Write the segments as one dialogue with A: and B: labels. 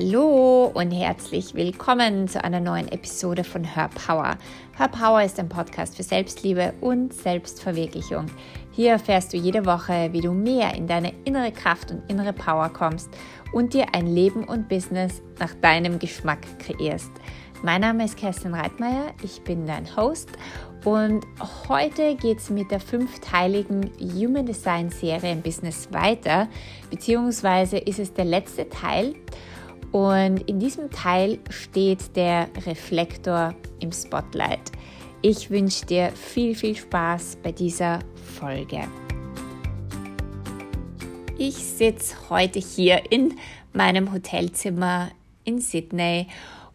A: Hallo und herzlich willkommen zu einer neuen Episode von Her Power. Her Power ist ein Podcast für Selbstliebe und Selbstverwirklichung. Hier erfährst du jede Woche, wie du mehr in deine innere Kraft und innere Power kommst und dir ein Leben und Business nach deinem Geschmack kreierst. Mein Name ist Kerstin Reitmeier, ich bin dein Host und heute geht es mit der fünfteiligen Human Design Serie im Business weiter, beziehungsweise ist es der letzte Teil. Und in diesem Teil steht der Reflektor im Spotlight. Ich wünsche dir viel, viel Spaß bei dieser Folge. Ich sitze heute hier in meinem Hotelzimmer in Sydney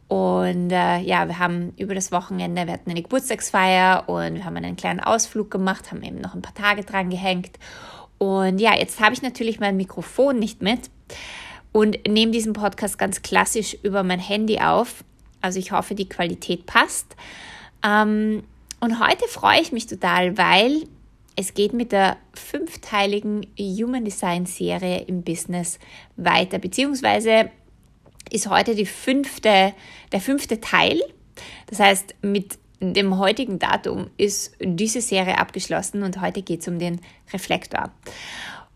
A: und äh, ja, wir haben über das Wochenende, wir hatten eine Geburtstagsfeier und wir haben einen kleinen Ausflug gemacht, haben eben noch ein paar Tage dran gehängt. Und ja, jetzt habe ich natürlich mein Mikrofon nicht mit und nehme diesen Podcast ganz klassisch über mein Handy auf. Also ich hoffe, die Qualität passt. Ähm, und heute freue ich mich total, weil es geht mit der fünfteiligen Human Design Serie im Business weiter, beziehungsweise ist heute die fünfte, der fünfte Teil. Das heißt, mit dem heutigen Datum ist diese Serie abgeschlossen und heute geht es um den Reflektor.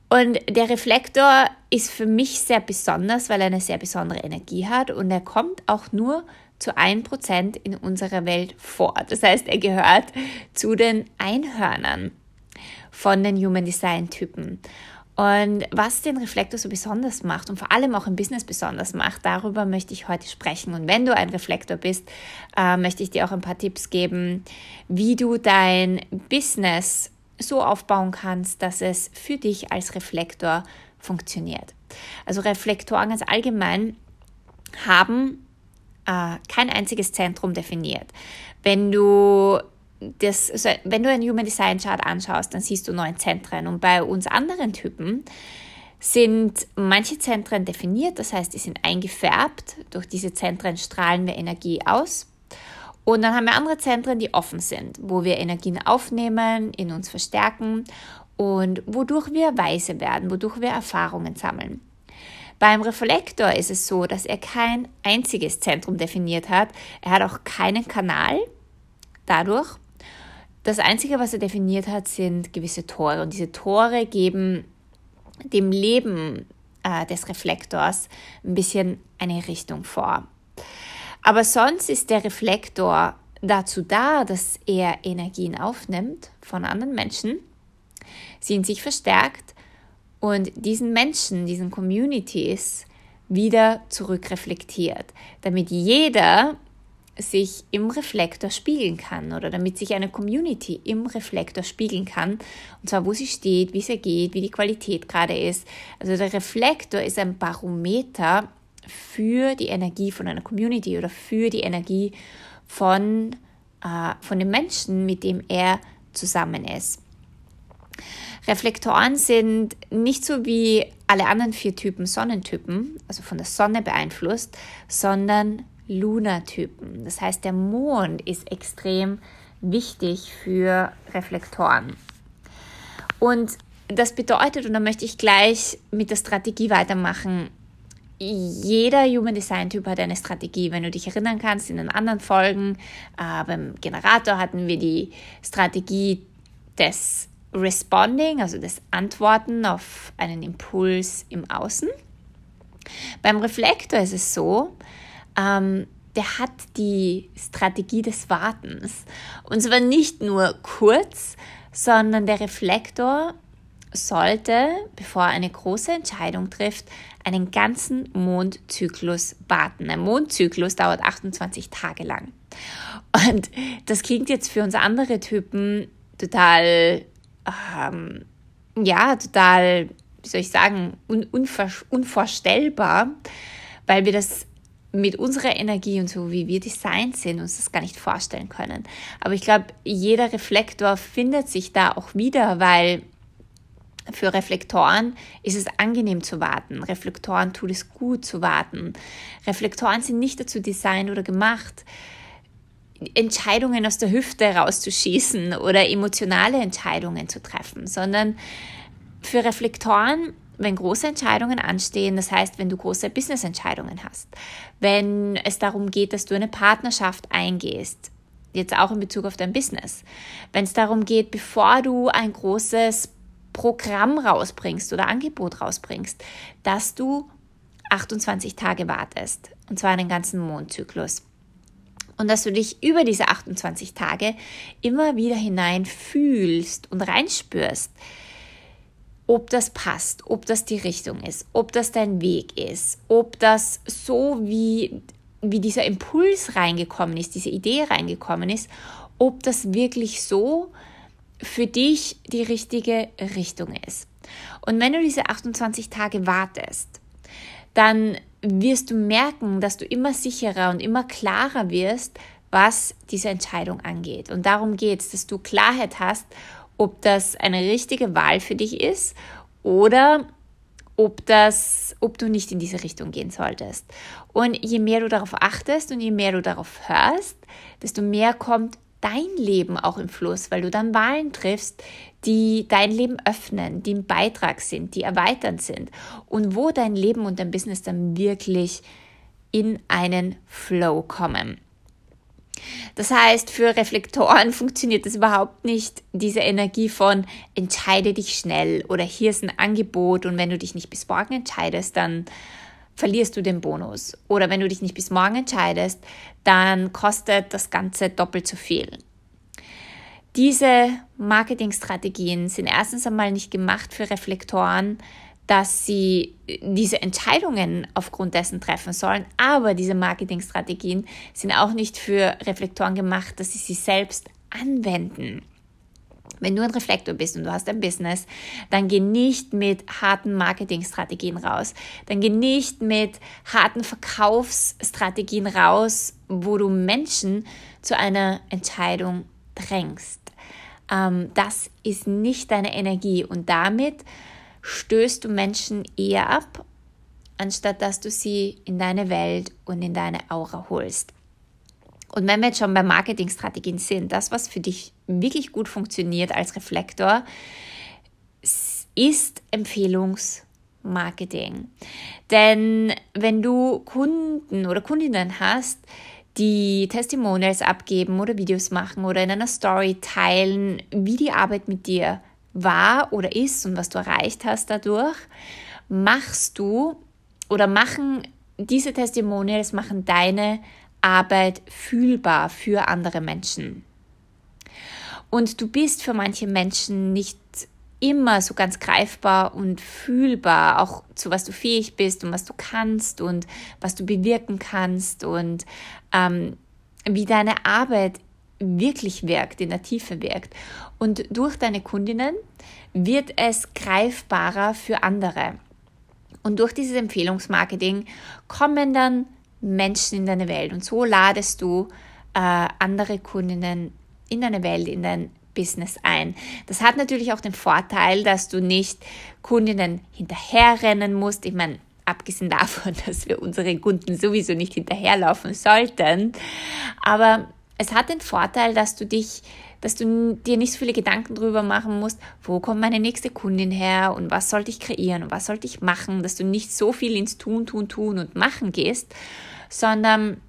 A: Und der Reflektor ist für mich sehr besonders, weil er eine sehr besondere Energie hat und er kommt auch nur zu 1% in unserer Welt vor. Das heißt, er gehört zu den Einhörnern von den Human Design Typen. Und was den Reflektor so besonders macht und vor allem auch im Business besonders macht, darüber möchte ich heute sprechen. Und wenn du ein Reflektor bist, äh, möchte ich dir auch ein paar Tipps geben, wie du dein Business so aufbauen kannst, dass es für dich als Reflektor funktioniert. Also Reflektoren ganz allgemein haben äh, kein einziges Zentrum definiert. Wenn du das, also wenn du einen Human Design Chart anschaust, dann siehst du neun Zentren. Und bei uns anderen Typen sind manche Zentren definiert, das heißt, die sind eingefärbt. Durch diese Zentren strahlen wir Energie aus. Und dann haben wir andere Zentren, die offen sind, wo wir Energien aufnehmen, in uns verstärken und wodurch wir weise werden, wodurch wir Erfahrungen sammeln. Beim Reflektor ist es so, dass er kein einziges Zentrum definiert hat. Er hat auch keinen Kanal dadurch. Das Einzige, was er definiert hat, sind gewisse Tore. Und diese Tore geben dem Leben äh, des Reflektors ein bisschen eine Richtung vor. Aber sonst ist der Reflektor dazu da, dass er Energien aufnimmt von anderen Menschen, sie in sich verstärkt und diesen Menschen, diesen Communities wieder zurückreflektiert, damit jeder sich im Reflektor spiegeln kann oder damit sich eine Community im Reflektor spiegeln kann. Und zwar, wo sie steht, wie sie geht, wie die Qualität gerade ist. Also der Reflektor ist ein Barometer für die Energie von einer Community oder für die Energie von, äh, von den Menschen, mit dem er zusammen ist. Reflektoren sind nicht so wie alle anderen vier Typen Sonnentypen, also von der Sonne beeinflusst, sondern Lunatypen. Das heißt, der Mond ist extrem wichtig für Reflektoren. Und das bedeutet, und da möchte ich gleich mit der Strategie weitermachen, jeder Human Design Typ hat eine Strategie. Wenn du dich erinnern kannst, in den anderen Folgen äh, beim Generator hatten wir die Strategie des Responding, also des Antworten auf einen Impuls im Außen. Beim Reflektor ist es so, ähm, der hat die Strategie des Wartens. Und zwar nicht nur kurz, sondern der Reflektor sollte, bevor er eine große Entscheidung trifft, einen ganzen Mondzyklus warten. Ein Mondzyklus dauert 28 Tage lang. Und das klingt jetzt für uns andere Typen total, ähm, ja, total, wie soll ich sagen, un unvor unvorstellbar, weil wir das mit unserer Energie und so wie wir designt sind, uns das gar nicht vorstellen können. Aber ich glaube, jeder Reflektor findet sich da auch wieder, weil für Reflektoren ist es angenehm zu warten. Reflektoren tut es gut zu warten. Reflektoren sind nicht dazu designt oder gemacht, Entscheidungen aus der Hüfte rauszuschießen oder emotionale Entscheidungen zu treffen, sondern für Reflektoren wenn große Entscheidungen anstehen, das heißt, wenn du große Business-Entscheidungen hast, wenn es darum geht, dass du eine Partnerschaft eingehst, jetzt auch in Bezug auf dein Business, wenn es darum geht, bevor du ein großes Programm rausbringst oder Angebot rausbringst, dass du 28 Tage wartest, und zwar einen ganzen Mondzyklus. Und dass du dich über diese 28 Tage immer wieder hinein fühlst und reinspürst, ob das passt, ob das die Richtung ist, ob das dein Weg ist, ob das so wie, wie dieser Impuls reingekommen ist, diese Idee reingekommen ist, ob das wirklich so für dich die richtige Richtung ist. Und wenn du diese 28 Tage wartest, dann wirst du merken, dass du immer sicherer und immer klarer wirst, was diese Entscheidung angeht. Und darum geht es, dass du Klarheit hast, ob das eine richtige Wahl für dich ist oder ob das, ob du nicht in diese Richtung gehen solltest. Und je mehr du darauf achtest und je mehr du darauf hörst, desto mehr kommt dein Leben auch im Fluss, weil du dann Wahlen triffst, die dein Leben öffnen, die ein Beitrag sind, die erweiternd sind und wo dein Leben und dein Business dann wirklich in einen Flow kommen. Das heißt, für Reflektoren funktioniert es überhaupt nicht, diese Energie von entscheide dich schnell oder hier ist ein Angebot und wenn du dich nicht bis morgen entscheidest, dann verlierst du den Bonus. Oder wenn du dich nicht bis morgen entscheidest, dann kostet das Ganze doppelt so viel. Diese Marketingstrategien sind erstens einmal nicht gemacht für Reflektoren, dass sie diese Entscheidungen aufgrund dessen treffen sollen, aber diese Marketingstrategien sind auch nicht für Reflektoren gemacht, dass sie sie selbst anwenden. Wenn du ein Reflektor bist und du hast ein Business, dann geh nicht mit harten Marketingstrategien raus. Dann geh nicht mit harten Verkaufsstrategien raus, wo du Menschen zu einer Entscheidung drängst. Ähm, das ist nicht deine Energie und damit stößt du Menschen eher ab, anstatt dass du sie in deine Welt und in deine Aura holst. Und wenn wir jetzt schon bei Marketingstrategien sind, das, was für dich wirklich gut funktioniert als Reflektor, ist Empfehlungsmarketing. Denn wenn du Kunden oder Kundinnen hast, die Testimonials abgeben oder Videos machen oder in einer Story teilen, wie die Arbeit mit dir war oder ist und was du erreicht hast dadurch, machst du oder machen diese Testimonials, machen deine Arbeit fühlbar für andere Menschen. Und du bist für manche Menschen nicht immer so ganz greifbar und fühlbar, auch zu was du fähig bist und was du kannst und was du bewirken kannst und ähm, wie deine Arbeit wirklich wirkt, in der Tiefe wirkt. Und durch deine Kundinnen wird es greifbarer für andere. Und durch dieses Empfehlungsmarketing kommen dann Menschen in deine Welt. Und so ladest du äh, andere Kundinnen in deine Welt, in dein Business ein. Das hat natürlich auch den Vorteil, dass du nicht Kundinnen hinterherrennen musst. Ich meine, abgesehen davon, dass wir unsere Kunden sowieso nicht hinterherlaufen sollten. Aber es hat den Vorteil, dass du dich, dass du dir nicht so viele Gedanken darüber machen musst, wo kommt meine nächste Kundin her und was sollte ich kreieren und was sollte ich machen, dass du nicht so viel ins Tun, Tun, Tun und Machen gehst, sondern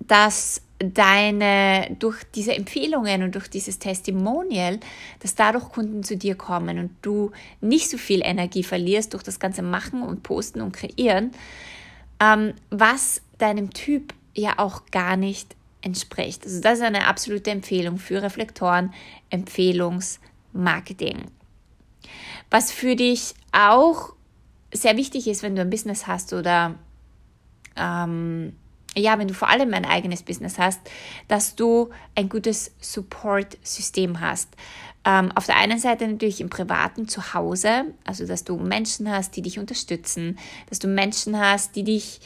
A: dass deine, durch diese Empfehlungen und durch dieses Testimonial, dass dadurch Kunden zu dir kommen und du nicht so viel Energie verlierst durch das ganze Machen und Posten und Kreieren, ähm, was deinem Typ ja auch gar nicht entspricht. Also das ist eine absolute Empfehlung für Reflektoren, Empfehlungsmarketing. Was für dich auch sehr wichtig ist, wenn du ein Business hast oder ähm, ja, wenn du vor allem ein eigenes Business hast, dass du ein gutes Support-System hast. Ähm, auf der einen Seite natürlich im privaten Zuhause, also dass du Menschen hast, die dich unterstützen, dass du Menschen hast, die dich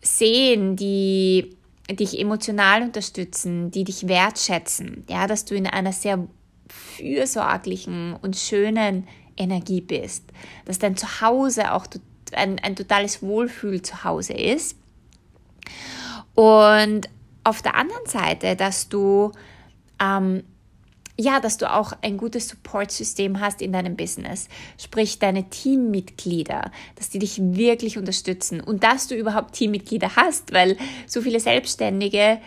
A: sehen, die dich emotional unterstützen, die dich wertschätzen, ja, dass du in einer sehr fürsorglichen und schönen Energie bist, dass dein Zuhause auch ein, ein totales Wohlfühl zu Hause ist. Und auf der anderen Seite, dass du ähm, ja, dass du auch ein gutes Support-System hast in deinem Business, sprich deine Teammitglieder, dass die dich wirklich unterstützen und dass du überhaupt Teammitglieder hast, weil so viele Selbstständige äh,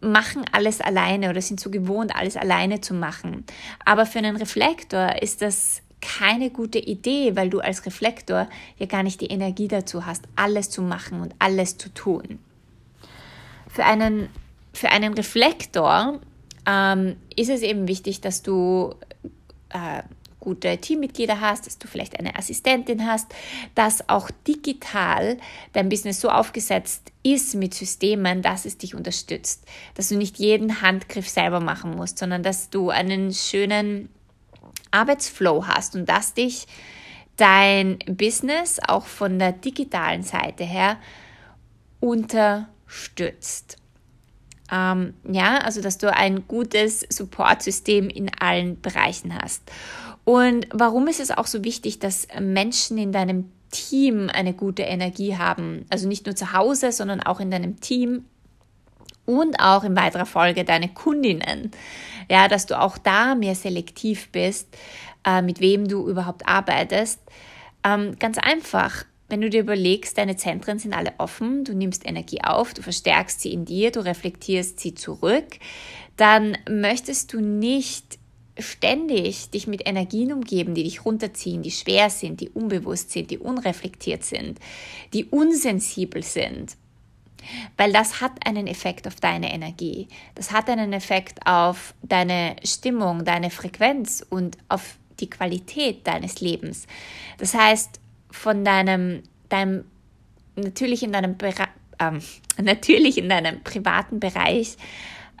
A: machen alles alleine oder sind so gewohnt, alles alleine zu machen. Aber für einen Reflektor ist das keine gute Idee, weil du als Reflektor ja gar nicht die Energie dazu hast, alles zu machen und alles zu tun. Für einen, für einen Reflektor ähm, ist es eben wichtig, dass du äh, gute Teammitglieder hast, dass du vielleicht eine Assistentin hast, dass auch digital dein Business so aufgesetzt ist mit Systemen, dass es dich unterstützt, dass du nicht jeden Handgriff selber machen musst, sondern dass du einen schönen Arbeitsflow hast und dass dich dein Business auch von der digitalen Seite her unterstützt. Ähm, ja, also dass du ein gutes Supportsystem in allen Bereichen hast. Und warum ist es auch so wichtig, dass Menschen in deinem Team eine gute Energie haben? Also nicht nur zu Hause, sondern auch in deinem Team und auch in weiterer Folge deine Kundinnen. Ja, dass du auch da mehr selektiv bist, äh, mit wem du überhaupt arbeitest. Ähm, ganz einfach, wenn du dir überlegst, deine Zentren sind alle offen, du nimmst Energie auf, du verstärkst sie in dir, du reflektierst sie zurück, dann möchtest du nicht ständig dich mit Energien umgeben, die dich runterziehen, die schwer sind, die unbewusst sind, die unreflektiert sind, die unsensibel sind. Weil das hat einen Effekt auf deine Energie. Das hat einen Effekt auf deine Stimmung, deine Frequenz und auf die Qualität deines Lebens. Das heißt, von deinem, deinem natürlich in deinem ähm, natürlich in deinem privaten Bereich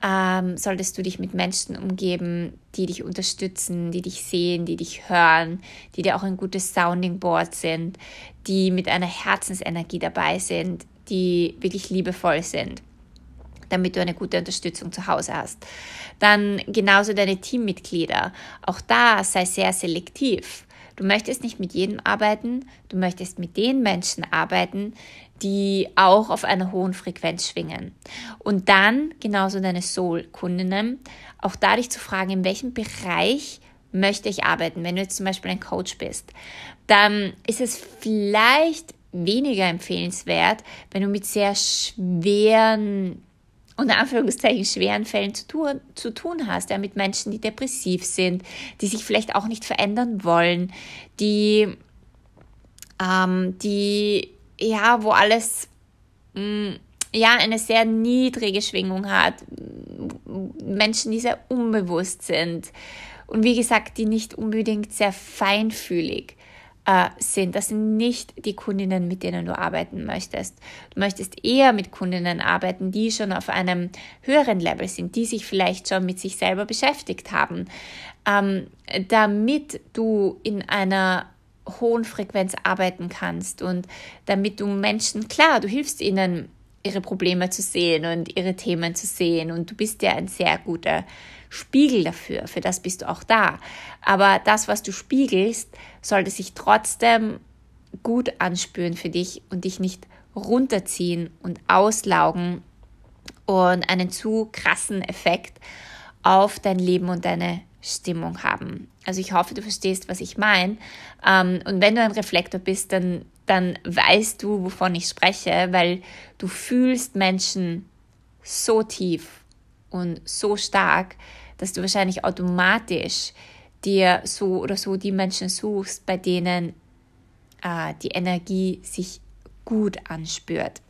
A: ähm, solltest du dich mit Menschen umgeben, die dich unterstützen, die dich sehen, die dich hören, die dir auch ein gutes Sounding Board sind, die mit einer Herzensenergie dabei sind, die wirklich liebevoll sind damit du eine gute Unterstützung zu Hause hast. Dann genauso deine Teammitglieder. Auch da sei sehr selektiv. Du möchtest nicht mit jedem arbeiten, du möchtest mit den Menschen arbeiten, die auch auf einer hohen Frequenz schwingen. Und dann genauso deine Soul-Kundinnen, auch da dich zu fragen, in welchem Bereich möchte ich arbeiten. Wenn du jetzt zum Beispiel ein Coach bist, dann ist es vielleicht weniger empfehlenswert, wenn du mit sehr schweren unter Anführungszeichen schweren Fällen zu tun, zu tun hast, ja, mit Menschen, die depressiv sind, die sich vielleicht auch nicht verändern wollen, die, ähm, die, ja, wo alles, mh, mm, ja, eine sehr niedrige Schwingung hat, Menschen, die sehr unbewusst sind und wie gesagt, die nicht unbedingt sehr feinfühlig äh, sind. Das sind nicht die Kundinnen, mit denen du arbeiten möchtest. Du möchtest eher mit Kundinnen arbeiten, die schon auf einem höheren Level sind, die sich vielleicht schon mit sich selber beschäftigt haben, ähm, damit du in einer hohen Frequenz arbeiten kannst und damit du Menschen, klar, du hilfst ihnen, ihre Probleme zu sehen und ihre Themen zu sehen und du bist ja ein sehr guter Spiegel dafür, für das bist du auch da. Aber das, was du spiegelst, sollte sich trotzdem gut anspüren für dich und dich nicht runterziehen und auslaugen und einen zu krassen Effekt auf dein Leben und deine Stimmung haben. Also ich hoffe, du verstehst, was ich meine. Ähm, und wenn du ein Reflektor bist, dann, dann weißt du, wovon ich spreche, weil du fühlst Menschen so tief und so stark, dass du wahrscheinlich automatisch dir so oder so die Menschen suchst, bei denen äh, die Energie sich gut anspürt.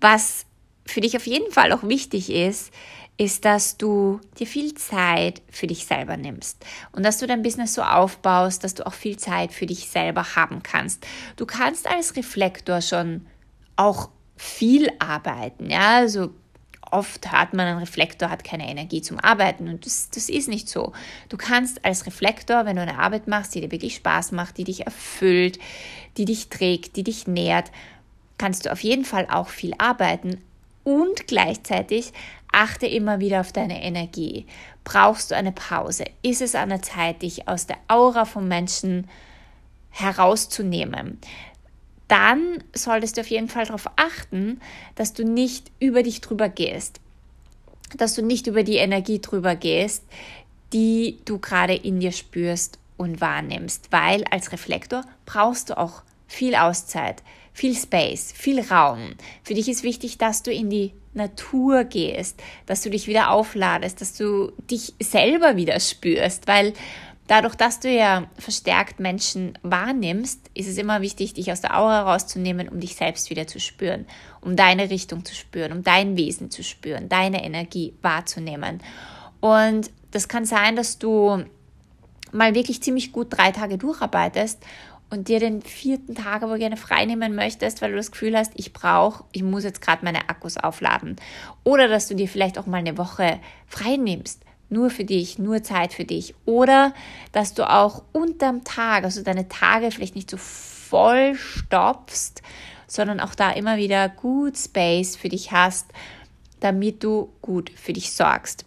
A: Was für dich auf jeden Fall auch wichtig ist, ist, dass du dir viel Zeit für dich selber nimmst und dass du dein Business so aufbaust, dass du auch viel Zeit für dich selber haben kannst. Du kannst als Reflektor schon auch viel arbeiten, ja, also oft hat man einen Reflektor, hat keine Energie zum Arbeiten und das, das ist nicht so. Du kannst als Reflektor, wenn du eine Arbeit machst, die dir wirklich Spaß macht, die dich erfüllt, die dich trägt, die dich nährt, kannst du auf jeden Fall auch viel arbeiten und gleichzeitig achte immer wieder auf deine Energie. Brauchst du eine Pause? Ist es an der Zeit, dich aus der Aura von Menschen herauszunehmen? Dann solltest du auf jeden Fall darauf achten, dass du nicht über dich drüber gehst. dass du nicht über die Energie drüber gehst, die du gerade in dir spürst und wahrnimmst, weil als Reflektor brauchst du auch viel Auszeit, viel Space, viel Raum. Für dich ist wichtig, dass du in die Natur gehst, dass du dich wieder aufladest, dass du dich selber wieder spürst, weil dadurch, dass du ja verstärkt Menschen wahrnimmst, ist es immer wichtig, dich aus der Aura rauszunehmen, um dich selbst wieder zu spüren, um deine Richtung zu spüren, um dein Wesen zu spüren, deine Energie wahrzunehmen. Und das kann sein, dass du mal wirklich ziemlich gut drei Tage durcharbeitest und dir den vierten Tag aber gerne freinehmen möchtest, weil du das Gefühl hast, ich brauche, ich muss jetzt gerade meine Akkus aufladen. Oder dass du dir vielleicht auch mal eine Woche frei nimmst, nur für dich, nur Zeit für dich. Oder dass du auch unterm Tag, also deine Tage vielleicht nicht so voll stopfst, sondern auch da immer wieder gut Space für dich hast, damit du gut für dich sorgst.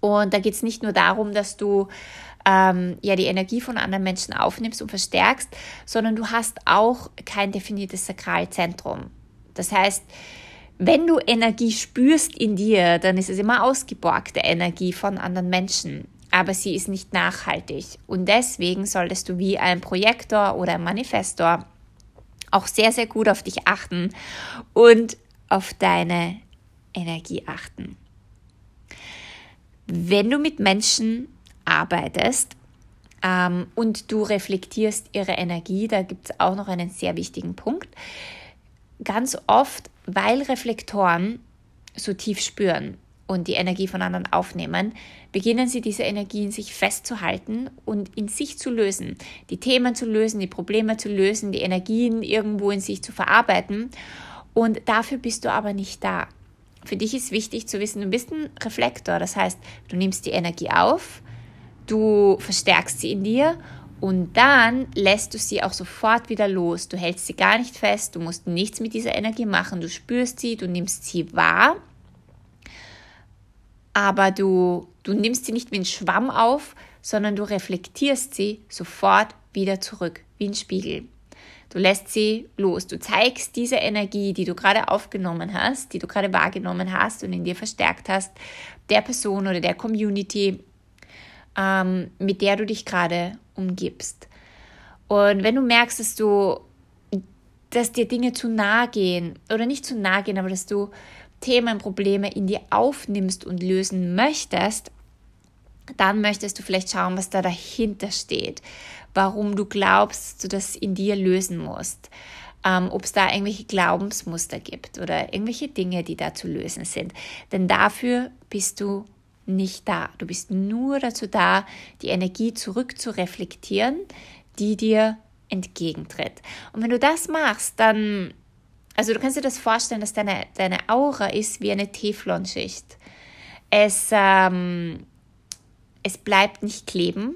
A: Und da geht es nicht nur darum, dass du ähm, ja die Energie von anderen Menschen aufnimmst und verstärkst, sondern du hast auch kein definiertes Sakralzentrum. Das heißt, wenn du Energie spürst in dir, dann ist es immer ausgeborgte Energie von anderen Menschen, aber sie ist nicht nachhaltig. Und deswegen solltest du wie ein Projektor oder ein Manifestor auch sehr, sehr gut auf dich achten und auf deine Energie achten. Wenn du mit Menschen arbeitest ähm, und du reflektierst ihre Energie, da gibt es auch noch einen sehr wichtigen Punkt. Ganz oft, weil Reflektoren so tief spüren und die Energie von anderen aufnehmen, beginnen sie diese Energie in sich festzuhalten und in sich zu lösen, die Themen zu lösen, die Probleme zu lösen, die Energien irgendwo in sich zu verarbeiten. Und dafür bist du aber nicht da. Für dich ist wichtig zu wissen, du bist ein Reflektor. Das heißt, du nimmst die Energie auf, du verstärkst sie in dir und dann lässt du sie auch sofort wieder los. Du hältst sie gar nicht fest, du musst nichts mit dieser Energie machen, du spürst sie, du nimmst sie wahr, aber du, du nimmst sie nicht wie ein Schwamm auf, sondern du reflektierst sie sofort wieder zurück, wie ein Spiegel. Du lässt sie los. Du zeigst diese Energie, die du gerade aufgenommen hast, die du gerade wahrgenommen hast und in dir verstärkt hast, der Person oder der Community, ähm, mit der du dich gerade umgibst. Und wenn du merkst, dass du, dass dir Dinge zu nahe gehen oder nicht zu nahe gehen, aber dass du Themen, Probleme in dir aufnimmst und lösen möchtest, dann möchtest du vielleicht schauen, was da dahinter steht, warum du glaubst, dass du das in dir lösen musst, ähm, ob es da irgendwelche Glaubensmuster gibt oder irgendwelche Dinge, die da zu lösen sind. Denn dafür bist du nicht da. Du bist nur dazu da, die Energie zurück zu reflektieren, die dir entgegentritt. Und wenn du das machst, dann, also du kannst dir das vorstellen, dass deine, deine Aura ist wie eine Teflonschicht. Es, ähm, es bleibt nicht kleben,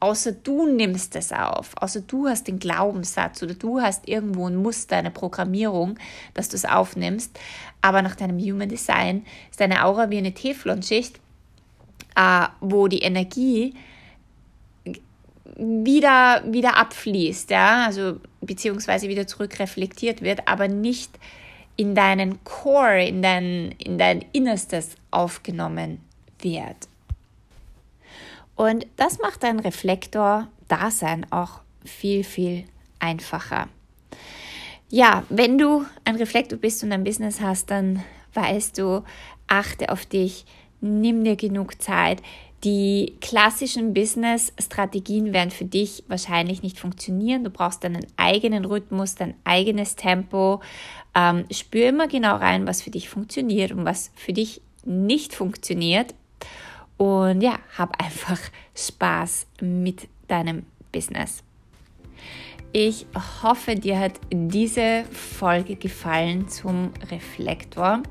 A: außer du nimmst es auf, außer du hast den Glaubenssatz oder du hast irgendwo ein Muster, eine Programmierung, dass du es aufnimmst. Aber nach deinem Human Design ist deine Aura wie eine Teflonschicht, äh, wo die Energie wieder, wieder abfließt, ja, also beziehungsweise wieder zurückreflektiert wird, aber nicht in deinen Core, in dein, in dein Innerstes aufgenommen wird. Und das macht dein Reflektor-Dasein auch viel, viel einfacher. Ja, wenn du ein Reflektor bist und ein Business hast, dann weißt du, achte auf dich, nimm dir genug Zeit. Die klassischen Business-Strategien werden für dich wahrscheinlich nicht funktionieren. Du brauchst deinen eigenen Rhythmus, dein eigenes Tempo. Ähm, spür immer genau rein, was für dich funktioniert und was für dich nicht funktioniert. Und ja, hab einfach Spaß mit deinem Business. Ich hoffe, dir hat diese Folge gefallen zum Reflektor.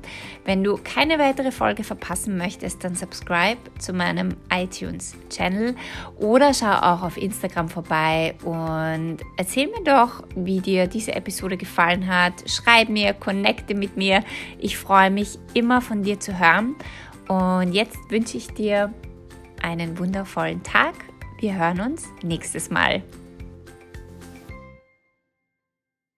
A: Wenn du keine weitere Folge verpassen möchtest, dann subscribe zu meinem iTunes-Channel oder schau auch auf Instagram vorbei und erzähl mir doch, wie dir diese Episode gefallen hat. Schreib mir, connecte mit mir. Ich freue mich immer von dir zu hören und jetzt wünsche ich dir einen wundervollen Tag. Wir hören uns nächstes Mal.